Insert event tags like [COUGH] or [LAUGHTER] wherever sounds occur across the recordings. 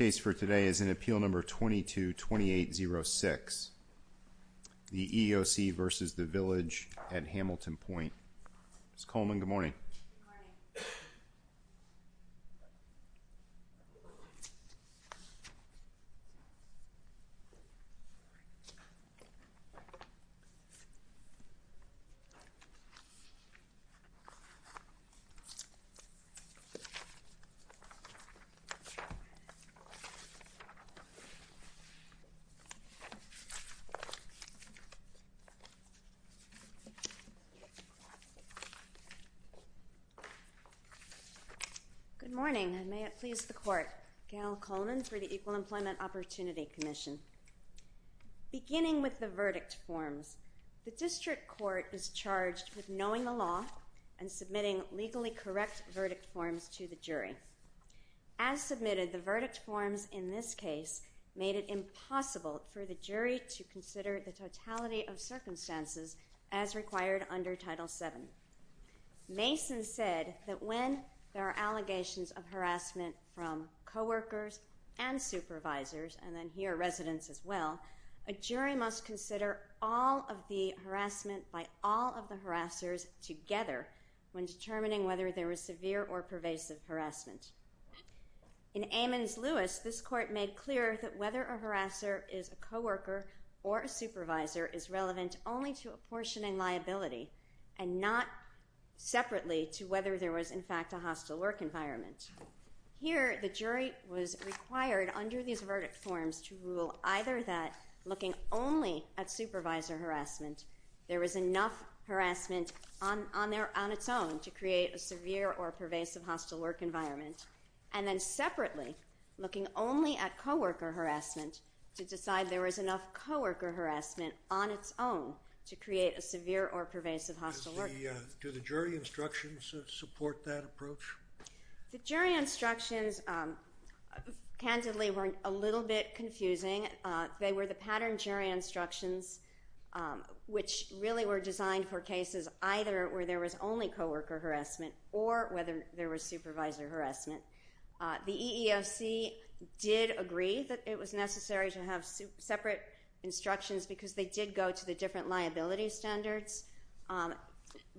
Case for today is in Appeal Number 22-2806, the EEOC v. The Village at Hamilton Pointe. Ms. Coleman, good morning. Good morning, and may it please the Court. Gail Coleman for the Equal Employment Opportunity Commission. Beginning with the verdict forms, the District Court is charged with knowing the law and submitting legally correct verdict forms to the jury. As submitted, the verdict forms in this case made it impossible for the jury to consider the totality of circumstances as required under Title VII. Mason said that when there are allegations of harassment from co-workers and supervisors, and then here residents as well, a jury must consider all of the harassment by all of the harassers together when determining whether there was severe or pervasive harassment. In Ammons-Lewis, this Court made clear that whether a harasser is a co-worker or a supervisor is relevant only to apportioning liability and not separately to whether there was in fact a hostile work environment. Here, the jury was required under these verdict forms to rule either that looking only at supervisor harassment, there was enough harassment on its own to create a severe or pervasive hostile work environment, and then separately, looking only at co-worker harassment to decide there was enough co-worker harassment on its own to create a severe or pervasive hostile work environment. Uh, do the jury instructions uh, support that approach? The jury instructions, um, candidly, were a little bit confusing. Uh, they were the pattern jury instructions, um, which really were designed for cases either where there was only co-worker harassment or whether there was supervisor harassment. The EEOC did agree that it was necessary to have separate instructions because they did go to the different liability standards. Um,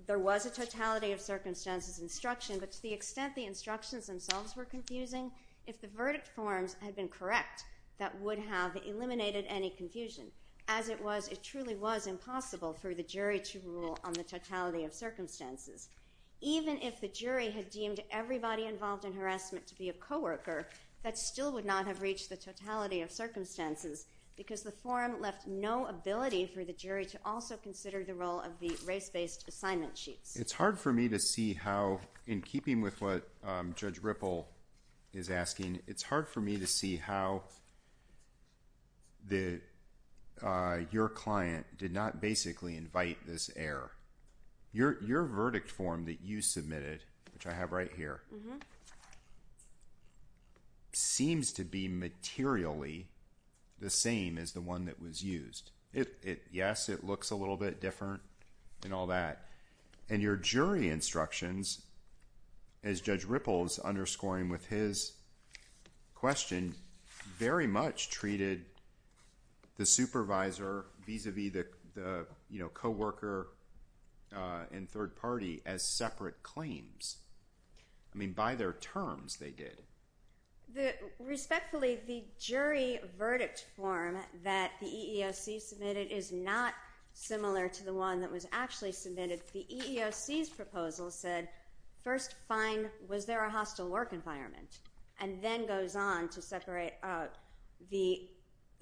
there was a totality of circumstances instruction, but to the extent the instructions themselves were confusing, if the verdict forms had been correct, that would have eliminated any confusion. As it was, it truly was impossible for the jury to rule on the totality of circumstances. Even if the jury had deemed everybody involved in harassment to be a co-worker, that still would not have reached the totality of circumstances because the forum left no ability for the jury to also consider the role of the race-based assignment sheets. It's hard for me to see how, in keeping with what um, Judge Ripple is asking, it's hard for me to see how uh, your client did not basically invite this error. Your verdict form that you submitted, which I have right here, mm-hmm. seems to be materially the same as the one that was used. Yes, it looks a little bit different and all that. And your jury instructions, as Judge Ripple is underscoring with his question, very much treated the supervisor vis-a-vis the co-worker uh, and third party as separate claims. I mean, by their terms, they did. Respectfully, the jury verdict form that the EEOC submitted is not similar to the one that was actually submitted. The EEOC's proposal said, first find, was there a hostile work environment? And then goes on to separate out. The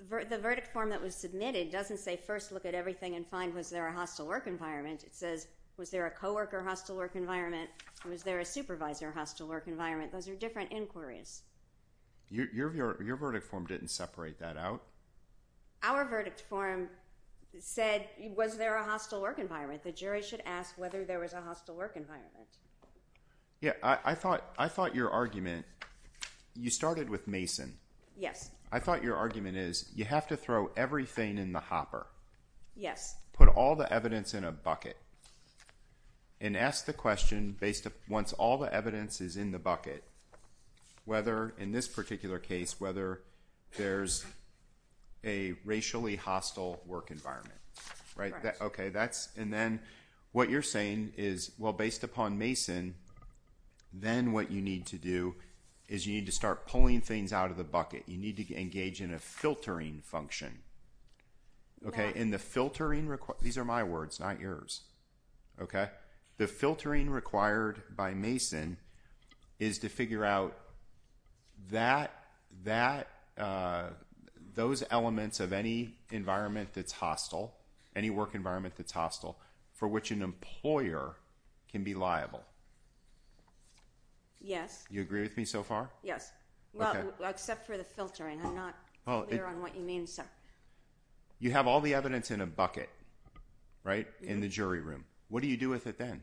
verdict form that was submitted doesn't say, first look at everything and find, was there a hostile work environment? It says, was there a co-worker hostile work environment? Was there a supervisor hostile work environment? Those are different inquiries. Your verdict form didn't separate that out? Our verdict form said, was there a hostile work environment? The jury should ask whether there was a hostile work environment. Yeah, I thought your argument, you started with Mason. Yes. I thought your argument is, you have to throw everything in the hopper. Yes. Put all the evidence in a bucket. And ask the question, once all the evidence is in the bucket, whether, in this particular case, whether there's a racially hostile work environment, right? Okay, that's, and then what you're saying is, well, based upon Mason, then what you need to do is you need to start pulling things out of the bucket. You need to engage in a filtering function. Okay, and the filtering, these are my words, not yours. Okay? The filtering required by Mason is to figure out Uh, those elements of any environment that's hostile, any work environment that's hostile, for which an employer can be liable. Yes, You agree with me so far? yes. Well, except for the filtering. I'm not clear on what you mean, sir. You have all the evidence in a bucket, right, in mm-hmm. the jury room. What do you do with it then?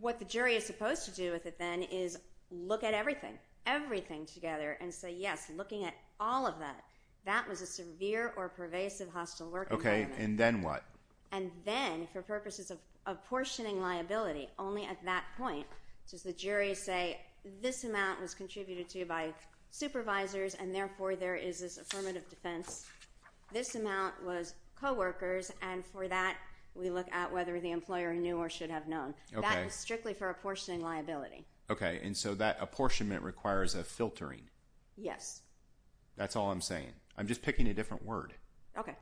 What the jury is supposed to do with it then is look at everything, everything together, and say, yes, looking at all of that, that was a severe or pervasive hostile work environment. Okay, and then what? And then, for purposes of apportioning liability, only at that point does the jury say this amount was contributed to by supervisors, and therefore there is this affirmative defense. This amount was coworkers, and for that we look at whether the employer knew or should have known. Okay. That is strictly for apportioning liability. Okay, and so that apportionment requires a filtering. Yes. That's all I'm saying. I'm just picking a different word. Okay.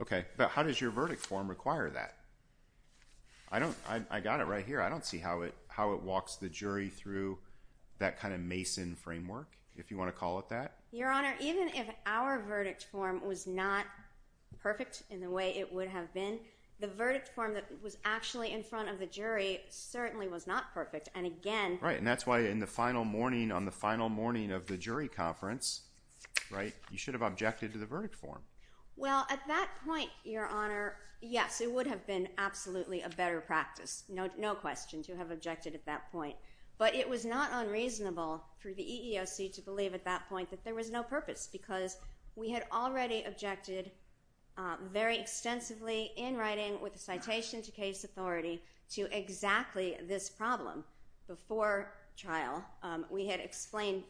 Okay, but how does your verdict form require that? I don't. I, I got it right here. I don't see how it how it walks the jury through that kind of Mason framework, if you want to call it that. Your Honor, even if our verdict form was not perfect in the way it would have been, the verdict form that was actually in front of the jury certainly was not perfect. And again, Right, and that's why in the final morning, on the final morning of the jury conference, right, you should have objected to the verdict form. well, at that point, Your Honor, yes, it would have been absolutely a better practice, no, no question, to have objected at that point. But it was not unreasonable for the EEOC to believe at that point that there was no purpose because we had already objected very extensively in writing with a citation to case authority to exactly this problem before trial. Um, we had explained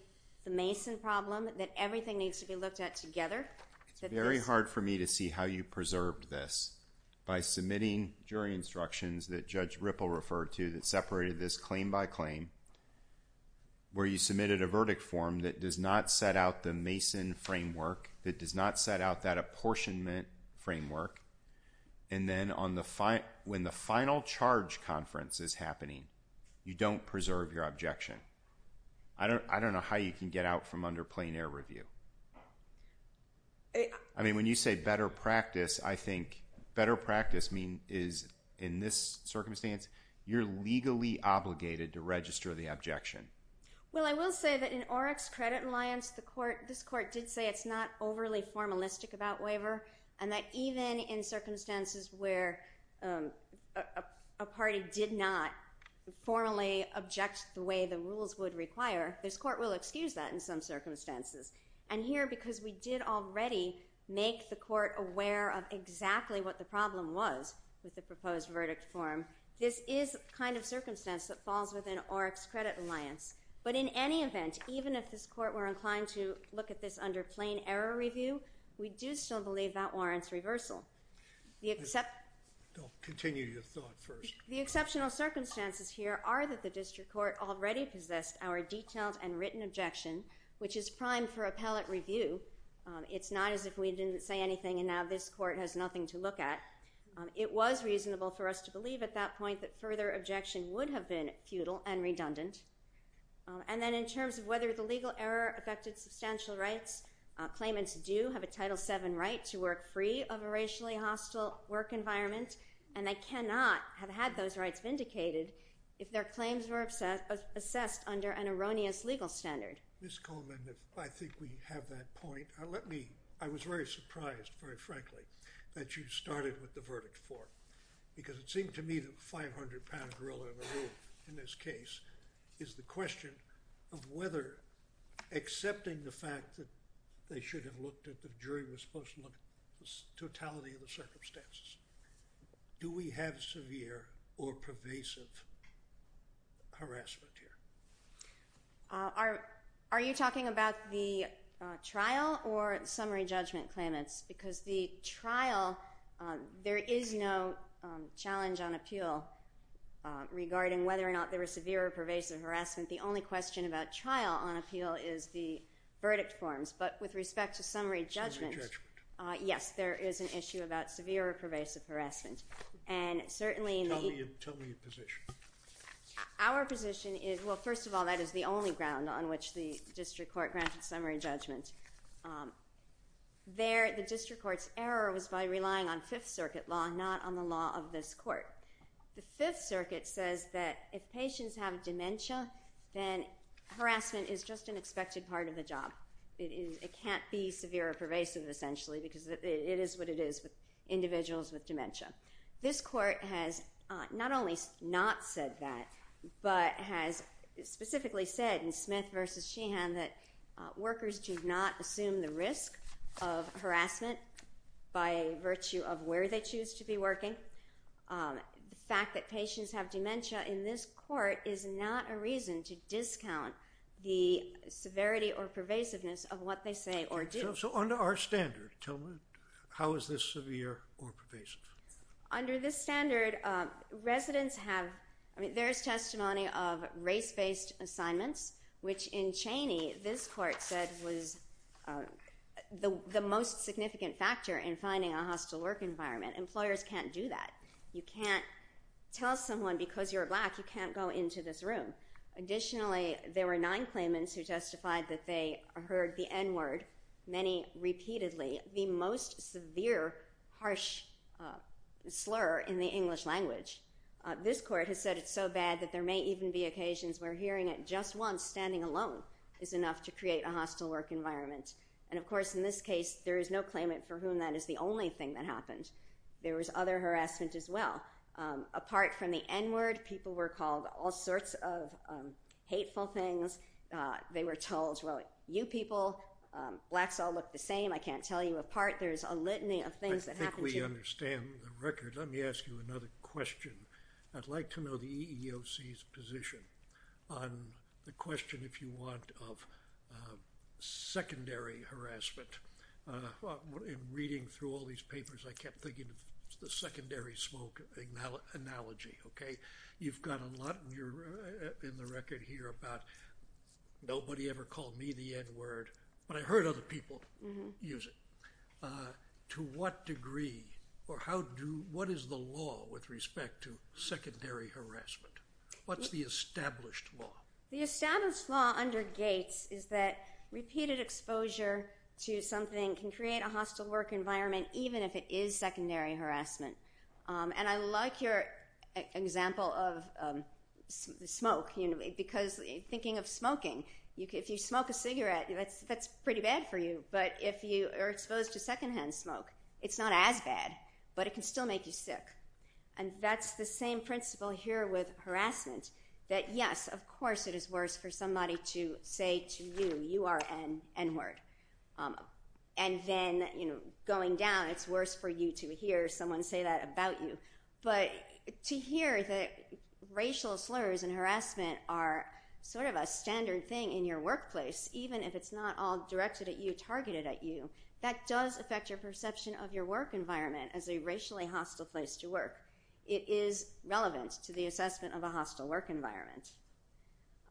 the Mason problem, that everything needs to be looked at together. that Very hard for me to see how you preserved this by submitting jury instructions that Judge Ripple referred to that separated this claim by claim, where you submitted a verdict form that does not set out the Mason framework, that does not set out that apportionment framework, and then on the when the final charge conference is happening, you don't preserve your objection. I don't I don't know how you can get out from under plain error review. I mean, when you say better practice, I think better practice mean is in this circumstance, you're legally obligated to register the objection. Well, I will say that in Orix Credit Alliance, the court, this court did say it's not overly formalistic about waiver, and that even in circumstances where um, a, party did not formally object the way the rules would require, this court will excuse that in some circumstances. And here, because we did already make the court aware of exactly what the problem was with the proposed verdict form, this is kind of circumstance that falls within Orix Credit Alliance. But in any event, even if this court were inclined to look at this under plain error review, we do still believe that warrants reversal. Continue your thought first. the exceptional circumstances here are that the district court already possessed our detailed and written objection, which is primed for appellate review. Um, it's not as if we didn't say anything and now this court has nothing to look at. Um, it was reasonable for us to believe at that point that further objection would have been futile and redundant. Um, and then in terms of whether the legal error affected substantial rights, claimants do have a Title VII right to work free of a racially hostile work environment, and they cannot have had those rights vindicated if their claims were assessed under an erroneous legal standard. Ms. Coleman, I think we have that point, uh, let me, I was very surprised, very frankly, that you started with the verdict form. Because it seemed to me that the 500 pound gorilla in the room in this case is the question of whether accepting the fact that they should have looked at, the jury was supposed to look at the totality of the circumstances. Do we have severe or pervasive harassment here? Uh, are you talking about the uh, trial or summary judgment claimants? Because the trial, uh, there is no um, challenge on appeal regarding whether or not there was severe or pervasive harassment. The only question about trial on appeal is the verdict forms. But with respect to summary judgment, uh, yes, there is an issue about severe or pervasive harassment. And certainly in the... Tell me your position. Our position is, well, first of all, that is the only ground on which the district court granted summary judgment. Um, there, the district court's error was by relying on Fifth Circuit law, not on the law of this court. The Fifth Circuit says that if patients have dementia, then harassment is just an expected part of the job. It can't be severe or pervasive, essentially, because it is what it is with individuals with dementia. This court has uh, not only not said that, but has specifically said in Smith v. Sheahan that uh, workers do not assume the risk of harassment by virtue of where they choose to be working. Um, the fact that patients have dementia in this court is not a reason to discount the severity or pervasiveness of what they say or do. So under our standard, tell me, how is this severe or pervasive? Under this standard, um, residents have... I mean, there is testimony of race-based assignments, which in Chaney, this court said was um, the most significant factor in finding a hostile work environment. Employers can't do that. You can't tell someone, because you're black, you can't go into this room. Additionally, there were nine claimants who testified that they heard the N-word, many repeatedly, the most severe, harsh uh, slur in the English language. Uh, this court has said it's so bad that there may even be occasions where hearing it just once, standing alone, is enough to create a hostile work environment. And of course, in this case, there is no claimant for whom that is the only thing that happened. There was other harassment as well. Um, apart from the N-word, people were called all sorts of um, hateful things. Uh, they were told, well, you people, um, blacks all look the same. I can't tell you apart. There's a litany of things that happened to... I think we understand the record. Let me ask you another question. I'd like to know the EEOC's position on the question, if you want, of uh, secondary harassment. Uh, in reading through all these papers, I kept thinking of the secondary smoke analogy, okay? You've got a lot uh, in the record here about nobody ever called me the N-word, but I heard other people mm-hmm. use it. Uh, to what degree, or how do what is the law with respect to secondary harassment? What's the established law? The established law under Gates is that repeated exposure to something can create a hostile work environment, even if it is secondary harassment. Um, and I like your example of um, smoke, because thinking of smoking, if you smoke a cigarette, that's pretty bad for you. But if you are exposed to secondhand smoke, it's not as bad, but it can still make you sick. And that's the same principle here with harassment, that yes, of course it is worse for somebody to say to you, you are an N-word. Um, and then you know, going down, it's worse for you to hear someone say that about you. But to hear that racial slurs and harassment are sort of a standard thing in your workplace, even if it's not all directed at you, targeted at you, that does affect your perception of your work environment as a racially hostile place to work. It is relevant to the assessment of a hostile work environment.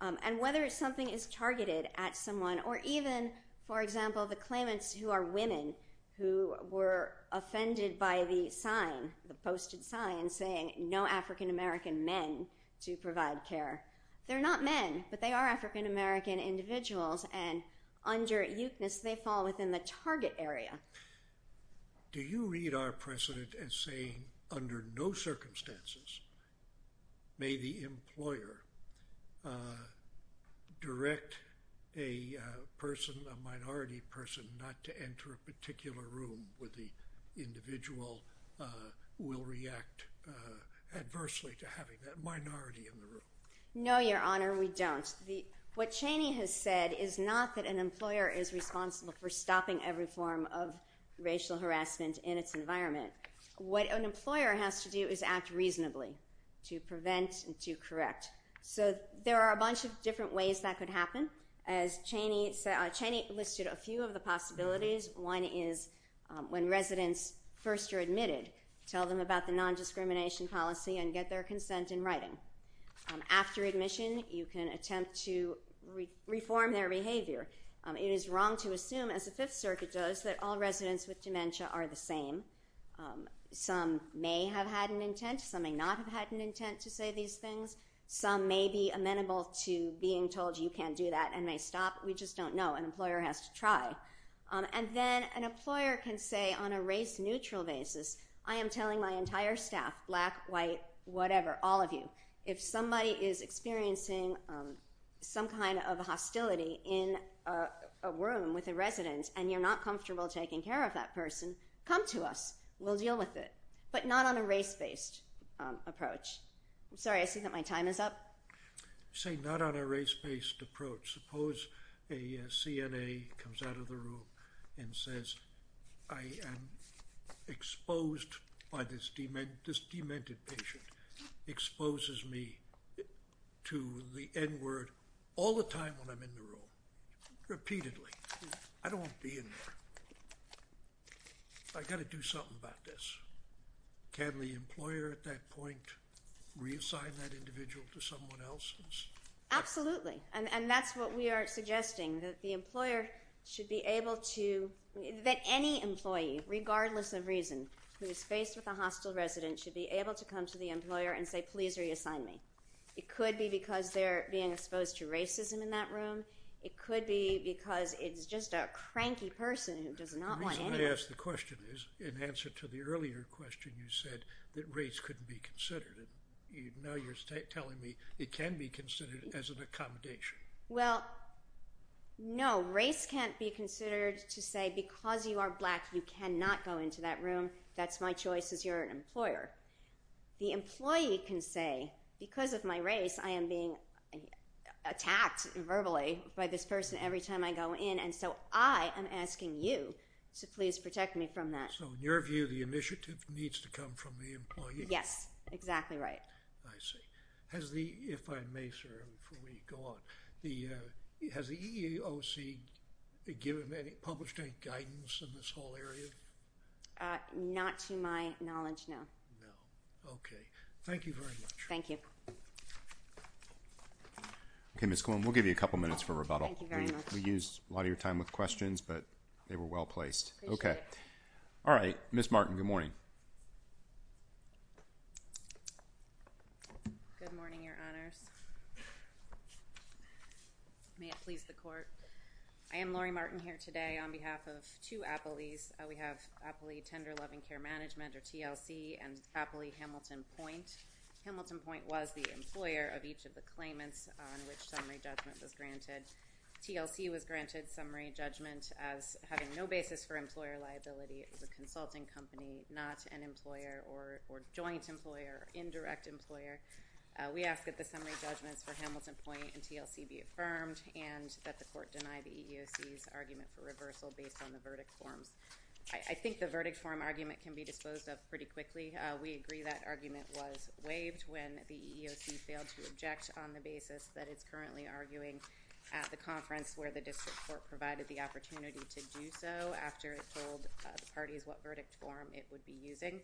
Um, and whether something is targeted at someone, or even, for example, the claimants who are women who were offended by the sign, the posted sign saying no African-American men to provide care. They're not men, but they are African-American individuals, and under Yuknis, they fall within the target area. Do you read our precedent as saying, under no circumstances may the employer uh, direct a uh, person, a minority person, not to enter a particular room where the individual uh, will react uh, adversely to having that minority in the room? No, Your Honor, we don't. What Chaney has said is not that an employer is responsible for stopping every form of racial harassment in its environment. What an employer has to do is act reasonably to prevent and to correct. So there are a bunch of different ways that could happen. As uh, Chaney listed a few of the possibilities. Mm-hmm. One is um, when residents first are admitted, tell them about the non-discrimination policy and get their consent in writing. Um, after admission, you can attempt to reform their behavior. Um, it is wrong to assume, as the Fifth Circuit does, that all residents with dementia are the same. Some may have had an intent. Some may not have had an intent to say these things. Some may be amenable to being told you can't do that and may stop. We just don't know. An employer has to try. Um, and then an employer can say on a race-neutral basis, I am telling my entire staff, black, white, whatever, all of you, if somebody is experiencing um, some kind of hostility in a room with a resident and you're not comfortable taking care of that person, come to us. We'll deal with it. But not on a race-based um, approach. Sorry, I see that my time is up. Say not on a race-based approach. Suppose a uh, CNA comes out of the room and says, I am exposed by this demented patient, exposes me to the N-word all the time when I'm in the room, repeatedly. I don't want to be in there. I've got to do something about this. Can the employer at that point reassign that individual to someone else's? Absolutely. And that's what we are suggesting, that the employer should be able to, that any employee, regardless of reason, who is faced with a hostile resident should be able to come to the employer and say, please reassign me. It could be because they're being exposed to racism in that room. It could be because it's just a cranky person who does not want anyone. The reason I ask the question is, in answer to the earlier question, you said that race couldn't be considered. You now you're telling me it can be considered as an accommodation. Well, no. Race can't be considered to say, because you are black, you cannot go into that room. That's my choice as your employer. The employee can say, because of my race, I am being attacked verbally by this person every time I go in, and so I am asking you to please protect me from that. So in your view, the initiative needs to come from the employee? Yes, exactly right. I see. Has the, if I may, sir, before we go on, uh, has the EEOC published any guidance in this whole area? Uh, not to my knowledge, no. No. Okay. Thank you very much. Thank you. Okay, Ms. Cohen, we'll give you a couple minutes for rebuttal. Thank you very much. We used a lot of your time with questions, but they were well placed. Appreciate it. Okay. All right. Ms. Martin, good morning. Good morning, Your Honors. May it please the Court. I am Lori Martin here today on behalf of two appellees. Uh, we have Appellee Tender Loving Care Management, or TLC, and Appellee Hamilton Pointe. Hamilton Pointe was the employer of each of the claimants on which summary judgment was granted. TLC was granted summary judgment as having no basis for employer liability. It was a consulting company, not an employer or joint employer or indirect employer. Uh, we ask that the summary judgments for Hamilton Pointe and TLC be affirmed and that the Court deny the EEOC's argument for reversal based on the verdict forms. I think the verdict form argument can be disposed of pretty quickly. Uh, we agree that argument was waived when the EEOC failed to object on the basis that it's currently arguing at the conference where the district court provided the opportunity to do so after it told uh, the parties what verdict form it would be using.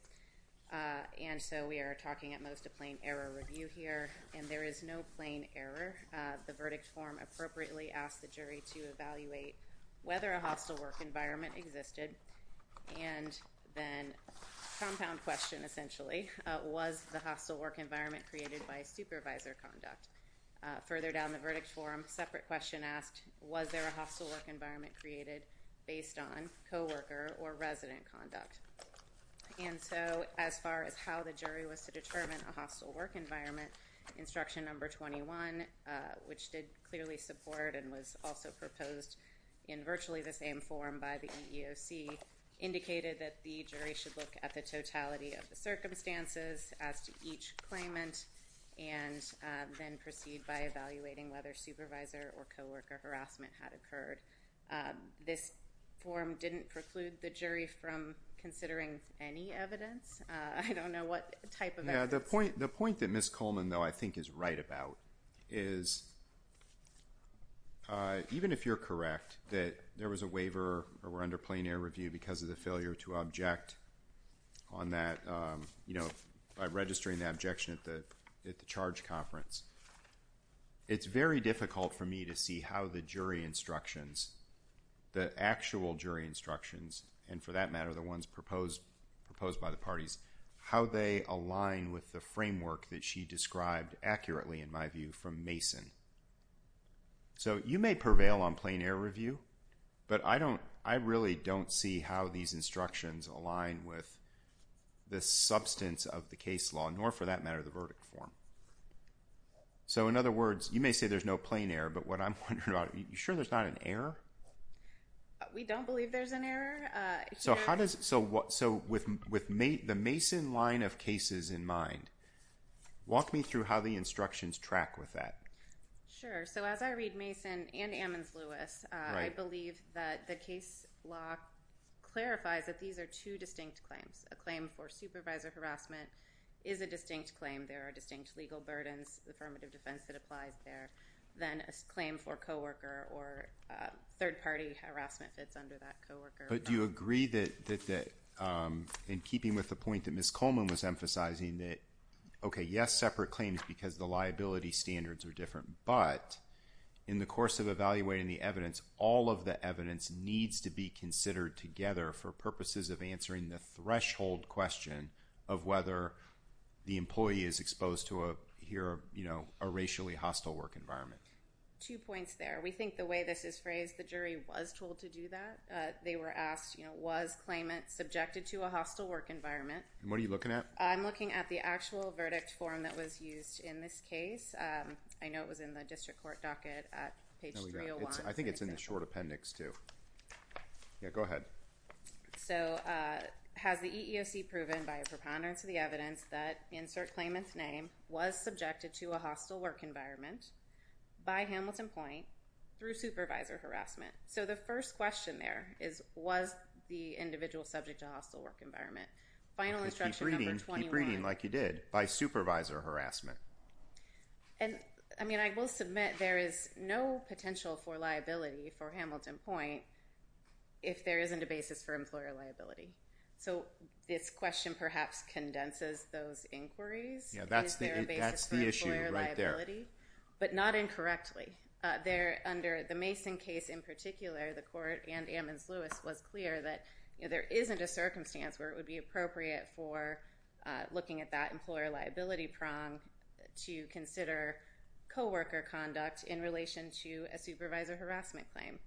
Uh, and so we are talking at most a plain error review here, and there is no plain error. Uh, the verdict form appropriately asked the jury to evaluate whether a hostile work environment existed and then compound question, essentially, uh, was the hostile work environment created by supervisor conduct? Further down the verdict form, separate question asked, was there a hostile work environment created based on co-worker or resident conduct? And so as far as how the jury was to determine a hostile work environment, instruction number 21, uh, which did clearly support and was also proposed in virtually the same form by the EEOC, indicated that the jury should look at the totality of the circumstances as to each claimant and um, then proceed by evaluating whether supervisor or co-worker harassment had occurred. Um, this form didn't preclude the jury from considering any evidence. Uh, I don't know what type of evidence. Yeah, the point that Ms. Coleman, though, I think is right about is uh, even if you're correct that there was a waiver or we're under plain error review because of the failure to object on that, um, you know, by registering the objection at the charge conference, it's very difficult for me to see how the jury instructions, the actual jury instructions, and for that matter the ones proposed by the parties, how they align with the framework that she described accurately, in my view, from Mason. So you may prevail on plain error review, but I really don't see how these instructions align with the substance of the case law, nor for that matter the verdict form. So in other words, you may say there's no plain error, but what I'm [LAUGHS] wondering about, are you sure there's not an error? We don't believe there's an error. Uh, so how does, so what, so with with the Mason line of cases in mind, walk me through how the instructions track with that. Sure. So as I read Mason and Ammons-Lewis, uh, I believe that the case law clarifies that these are two distinct claims. A claim for supervisor harassment is a distinct claim. There are distinct legal burdens, affirmative defense that applies there, than a claim for co-worker or uh, third-party harassment fits under that co-worker. But do you agree that um, in keeping with the point that Ms. Coleman was emphasizing that, okay, yes, separate claims because the liability standards are different, but in the course of evaluating the evidence, all of the evidence needs to be considered together for purposes of answering the threshold question of whether the employee is exposed to a racially hostile work environment? Two points there. We think the way this is phrased, the jury was told to do that. Uh, they were asked, you know, was claimant subjected to a hostile work environment? And what are you looking at? I'm looking at the actual verdict form that was used in this case. Um, I know it was in the district court docket at page 301. I think it's in the short appendix, too. Yeah, go ahead. So uh, has the EEOC proven by a preponderance of the evidence that insert claimant's name was subjected to a hostile work environment by Hamilton Pointe through supervisor harassment? So the first question there is, was the individual subject to a hostile work environment? Final instruction number 21. Keep reading like you did. By supervisor harassment. And, I mean, I will submit there is no potential for liability for Hamilton Pointe if there isn't a basis for employer liability. So this question perhaps condenses those inquiries. Yeah, that's the issue right there. But not incorrectly. Uh, there, under the Mason case in particular, the court and Ammons-Lewis was clear that there isn't a circumstance where it would be appropriate for uh, looking at that employer liability prong to consider co-worker conduct in relation to a supervisor harassment claim.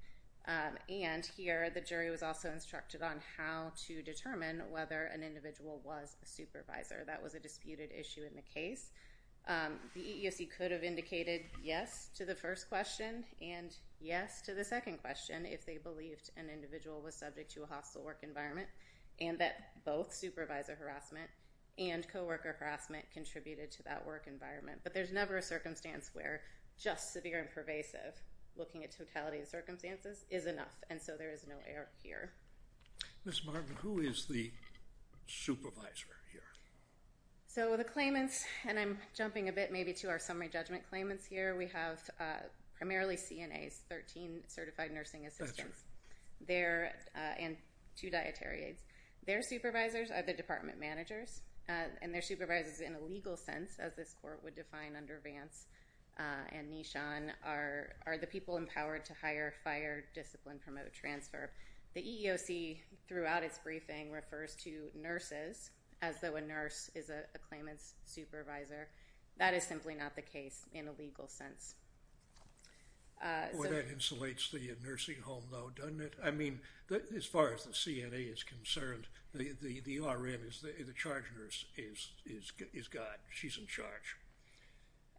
Um, and here the jury was also instructed on how to determine whether an individual was a supervisor. That was a disputed issue in the case. Um, the EEOC could have indicated yes to the first question and yes to the second question if they believed an individual was subject to a hostile work environment and that both supervisor harassment and co-worker harassment contributed to that work environment. But there's never a circumstance where just severe and pervasive looking at totality of circumstances is enough. And so there is no error here. Ms. Martin, who is the supervisor here? So the claimants, and I'm jumping a bit maybe to our summary judgment claimants here, we have uh, primarily CNAs, 13 certified nursing assistants, there, uh, and two dietary aides. Their supervisors are the department managers, uh, and their supervisors in a legal sense, as this court would define under Vance Uh, and Nischan, are the people empowered to hire, fire, discipline, promote, transfer. The EEOC throughout its briefing refers to nurses as though a nurse is a claimant's supervisor. That is simply not the case in a legal sense. Uh, well, that insulates the nursing home, though, doesn't it? I mean, as far as the CNA is concerned, the RN, the the charge nurse, is God. She's in charge.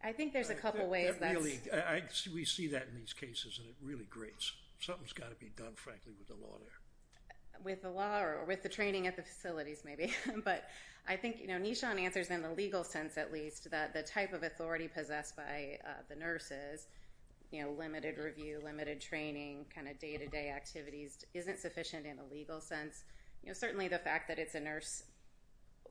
I think there's a couple ways that's... We see that in these cases, and it really grates. Something's got to be done, frankly, with the law there. With the law or with the training at the facilities, maybe. [LAUGHS] But I think you know, Nischan answers in the legal sense, at least, that the type of authority possessed by uh, the nurses, you know, limited review, limited training, kind of day-to-day activities, isn't sufficient in a legal sense. You know, certainly the fact that it's a nurse,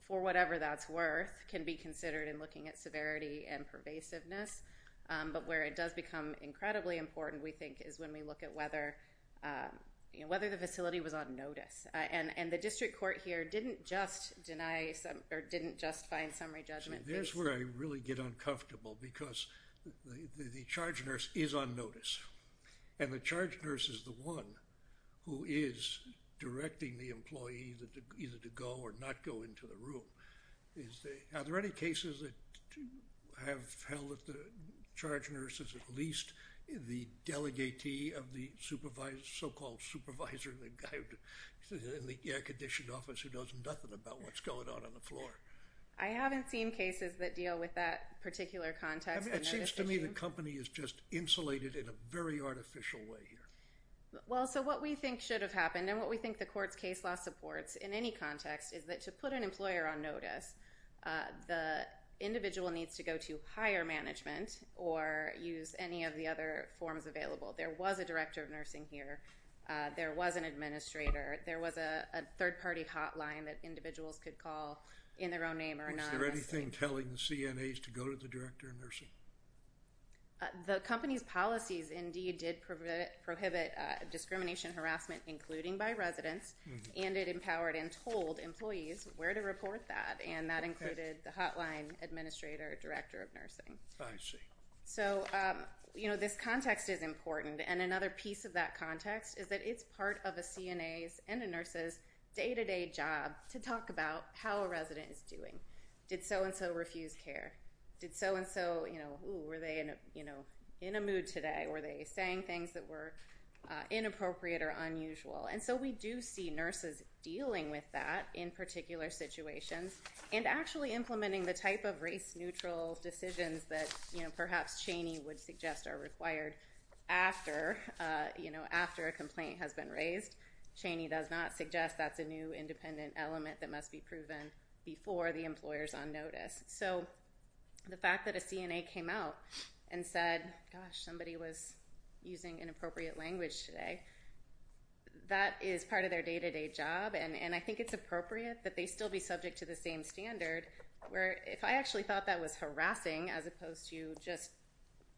for whatever that's worth, can be considered in looking at severity and pervasiveness. Um, but where it does become incredibly important, we think, is when we look at whether um, the facility was on notice. Uh, and the district court here didn't just deny some or didn't just find summary judgment. There's where I really get uncomfortable because the charge nurse is on notice. And the charge nurse is the one who is directing the employee either to go or not go into the room. Are there any cases that have held that the charge nurse is at least the delegatee of the so-called supervisor, the guy in the air-conditioned office who knows nothing about what's going on on the floor? I haven't seen cases that deal with that particular context. It seems to me the company is just insulated in a very artificial way here. Well, so what we think should have happened and what we think the court's case law supports in any context is that to put an employer on notice, uh, the individual needs to go to higher management or use any of the other forms available. There was a director of nursing here. Uh, there was an administrator. There was a third-party hotline that individuals could call in their own name or anonymously. Was there anything telling the CNAs to go to the director of nursing? The company's policies indeed did prohibit uh, discrimination harassment, including by residents, mm-hmm. and it empowered and told employees where to report that, and that included the hotline administrator, director of nursing. I see. So, um, you know, this context is important, and another piece of that context is that it's part of a CNA's and a nurse's day-to-day job to talk about how a resident is doing. Did so-and-so refuse care? Did so-and-so, you know, were they in a mood today? Were they saying things that were uh, inappropriate or unusual? And so we do see nurses dealing with that in particular situations and actually implementing the type of race-neutral decisions that, you know, perhaps Chaney would suggest are required after, uh, you know, after a complaint has been raised. Chaney does not suggest that's a new independent element that must be proven before the employer's on notice. So the fact that a CNA came out and said, gosh, somebody was using inappropriate language today, that is part of their day-to-day job, and I think it's appropriate that they still be subject to the same standard, where if I actually thought that was harassing as opposed to just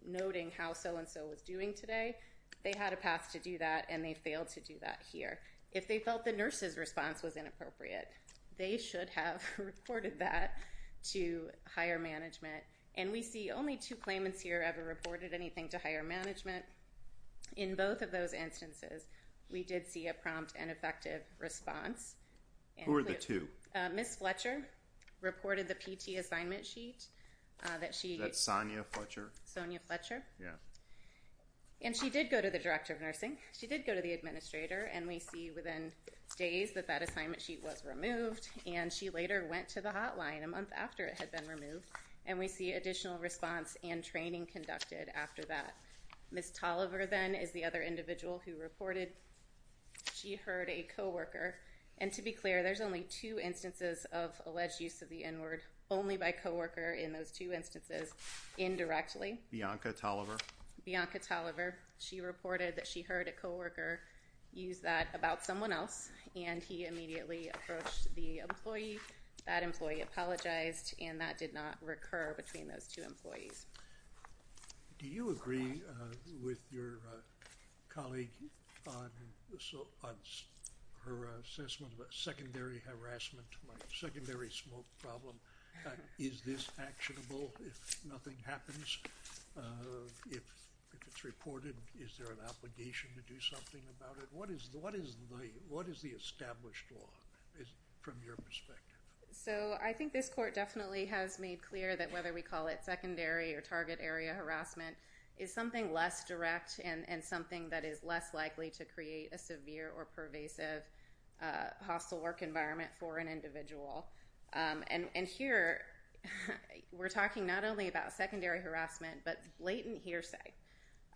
noting how so-and-so was doing today, they had a path to do that, and they failed to do that here. If they felt the nurse's response was inappropriate, they should have [LAUGHS] reported that to higher management, and we see only two claimants here ever reported anything to higher management. In both of those instances, we did see a prompt and effective response. Who are the two? Uh, Ms. Fletcher reported the PT assignment sheet uh, that she... That's Sonia Fletcher? Sonia Fletcher. Yeah. And she did go to the director of nursing. She did go to the administrator, and we see within days that that assignment sheet was removed, and she later went to the hotline a month after it had been removed, and we see additional response and training conducted after that. Ms. Tolliver, then, is the other individual who reported. She heard a coworker, and to be clear, there's only two instances of alleged use of the N-word, only by coworker in those two instances indirectly. Bianca Tolliver? Bianca Tolliver. She reported that she heard a coworker use that about someone else, and he immediately approached the employee. That employee apologized, and that did not recur between those two employees. Do you agree uh, with your uh, colleague on her assessment of a secondary harassment, secondary smoke problem? Uh, is this actionable if nothing happens? If it's reported, is there an obligation to do something about it? What is the established law from your perspective? So I think this court definitely has made clear that whether we call it secondary or target area harassment is something less direct and something that is less likely to create a severe or pervasive uh, hostile work environment for an individual. Um, and here, [LAUGHS] we're talking not only about secondary harassment, but blatant hearsay.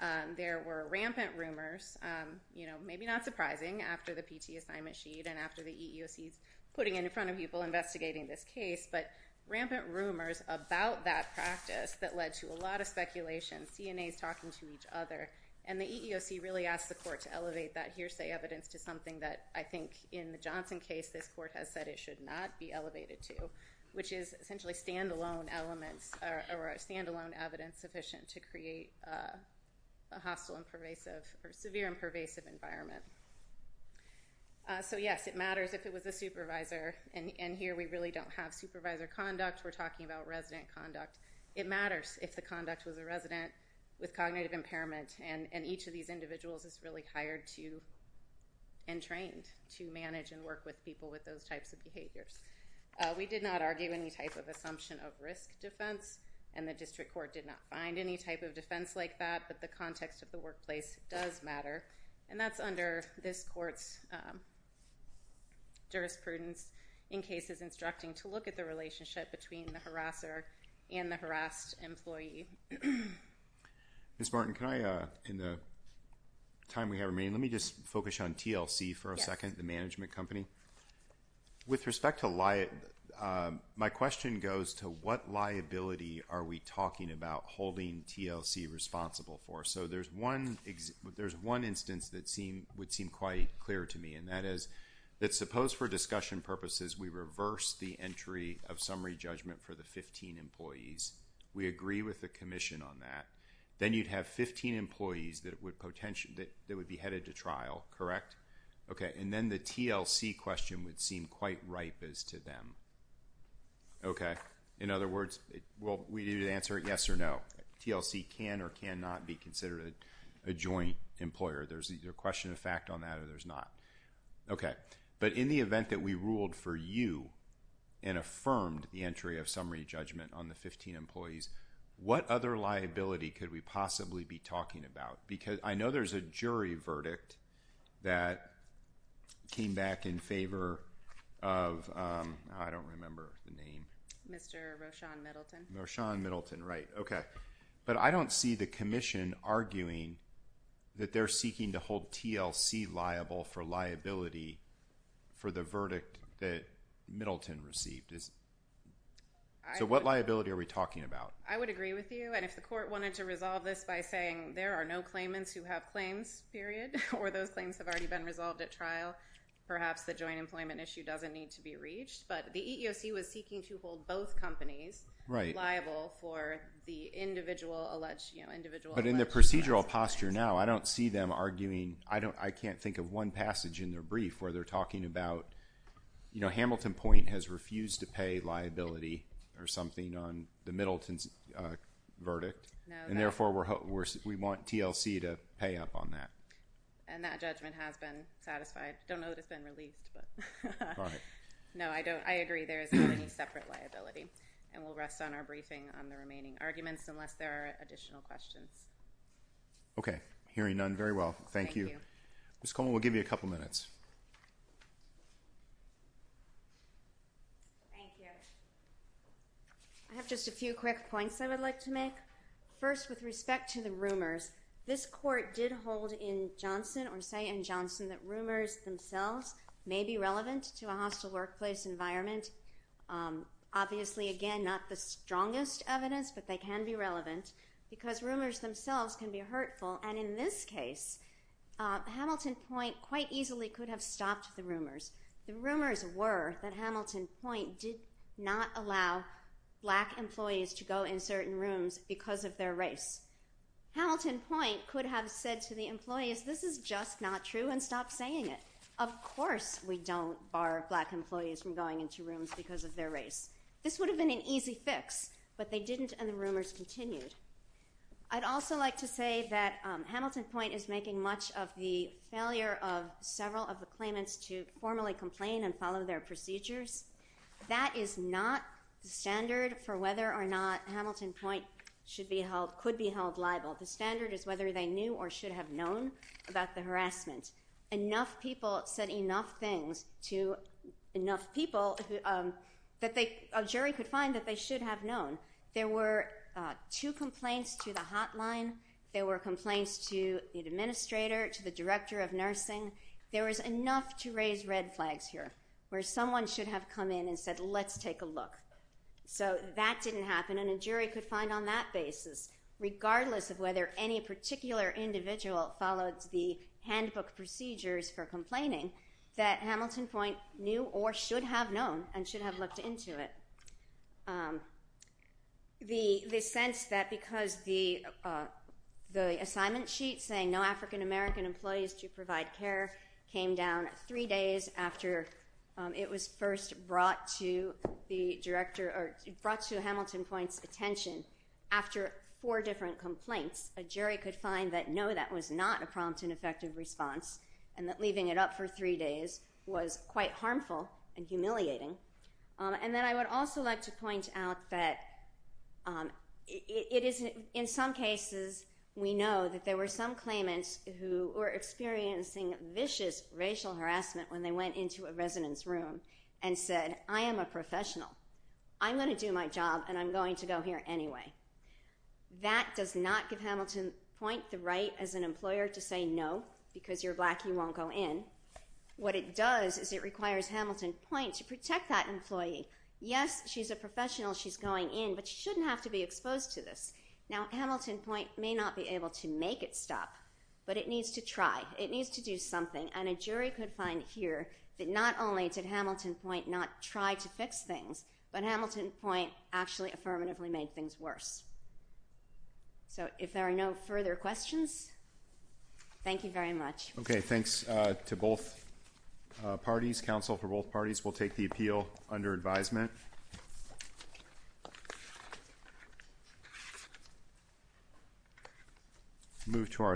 Um, there were rampant rumors, um, you know, maybe not surprising, after the PT assignment sheet and after the EEOC's putting it in front of people investigating this case, but rampant rumors about that practice that led to a lot of speculation, CNAs talking to each other, and the EEOC really asked the court to elevate that hearsay evidence to something that I think in the Johnson case, this court has said it should not be elevated to. which is essentially standalone elements or standalone evidence sufficient to create uh, a hostile and pervasive or severe and pervasive environment. Uh, so yes, it matters if it was a supervisor, and here we really don't have supervisor conduct. We're talking about resident conduct. It matters if the conduct was a resident with cognitive impairment, and each of these individuals is really hired to and trained to manage and work with people with those types of behaviors. Uh, we did not argue any type of assumption of risk defense, and the district court did not find any type of defense like that, but the context of the workplace does matter, and that's under this court's um, jurisprudence in cases instructing to look at the relationship between the harasser and the harassed employee. [CLEARS THROAT] Ms. Martin, can I, uh, in the time we have remaining, let me just focus on TLC for a second, the management company. With respect to, Um, my question goes to what liability are we talking about holding TLC responsible for? So there's one instance that would seem quite clear to me, and that is that suppose for discussion purposes we reverse the entry of summary judgment for the 15 employees. We agree with the commission on that. Then you'd have 15 employees that would be headed to trial, correct? Okay, and then the TLC question would seem quite ripe as to them. Okay, in other words, we need to answer yes or no. TLC can or cannot be considered a joint employer. There's either a question of fact on that or there's not. Okay, but in the event that we ruled for you and affirmed the entry of summary judgment on the 15 employees, what other liability could we possibly be talking about? Because I know there's a jury verdict that came back in favor of, um, I don't remember the name. Mr. Roshan Middleton. Roshan Middleton, right, okay. But I don't see the commission arguing that they're seeking to hold TLC liable for liability for the verdict that Middleton received. So what liability are we talking about? I would agree with you, and if the court wanted to resolve this by saying there are no claimants who have claims, period, [LAUGHS] or those claims have already been resolved at trial, perhaps the joint employment issue doesn't need to be reached. But the EEOC was seeking to hold both companies liable for the individual alleged. But in the procedural posture now, I don't see them arguing, I can't think of one passage in their brief where they're talking about, you know, Hamilton Pointe has refused to pay liability or something on the Middleton's uh, verdict, and therefore we want TLC to pay up on that. And that judgment has been satisfied. I don't know that it's been released, but [LAUGHS] no, I don't. I agree there is not any separate liability. And we'll rest on our briefing on the remaining arguments unless there are additional questions. Okay, hearing none, very well. Thank you. Ms. Coleman, we'll give you a couple minutes. Thank you. I have just a few quick points I would like to make. First, with respect to the rumors, this court did hold in Johnson, or say in Johnson, that rumors themselves may be relevant to a hostile workplace environment. Um, obviously, again, not the strongest evidence, but they can be relevant because rumors themselves can be hurtful. And in this case, uh, Hamilton Pointe quite easily could have stopped the rumors. The rumors were that Hamilton Pointe did not allow black employees to go in certain rooms because of their race. Hamilton Pointe could have said to the employees, this is just not true, and stop saying it. Of course we don't bar black employees from going into rooms because of their race. This would have been an easy fix, but they didn't, and the rumors continued. I'd also like to say that um, Hamilton Pointe is making much of the failure of several of the claimants to formally complain and follow their procedures. That is not the standard for whether or not Hamilton Pointe could be held liable. The standard is whether they knew or should have known about the harassment. Enough people said enough things to enough people um, that a jury could find that they should have known. There were uh, two complaints to the hotline. There were complaints to the administrator, to the director of nursing. There was enough to raise red flags here, where someone should have come in and said, let's take a look. So that didn't happen, and a jury could find on that basis, regardless of whether any particular individual followed the handbook procedures for complaining, that Hamilton Pointe knew or should have known and should have looked into it. Um, the sense that because the uh, assignment sheet saying no African American employees to provide care came down three days after Um, it was first brought to the director or brought to Hamilton Pointe's attention after four different complaints, a jury could find that no, that was not a prompt and effective response and that leaving it up for three days was quite harmful and humiliating. Um, and then I would also like to point out that um, it is in some cases we know that there were some claimants who were experiencing vicious racial harassment when they went into a resident's room and said, I am a professional. I'm going to do my job and I'm going to go here anyway. That does not give Hamilton Pointe the right as an employer to say no, because you're black, you won't go in. What it does is it requires Hamilton Pointe to protect that employee. Yes, she's a professional, she's going in, but she shouldn't have to be exposed to this. Now, Hamilton Pointe may not be able to make it stop, but it needs to try. It needs to do something. And a jury could find here that not only did Hamilton Pointe not try to fix things, but Hamilton Pointe actually affirmatively made things worse. So if there are no further questions, thank you very much. Okay, thanks uh, to both uh, parties. Counsel for both parties will take the appeal under advisement. Move to our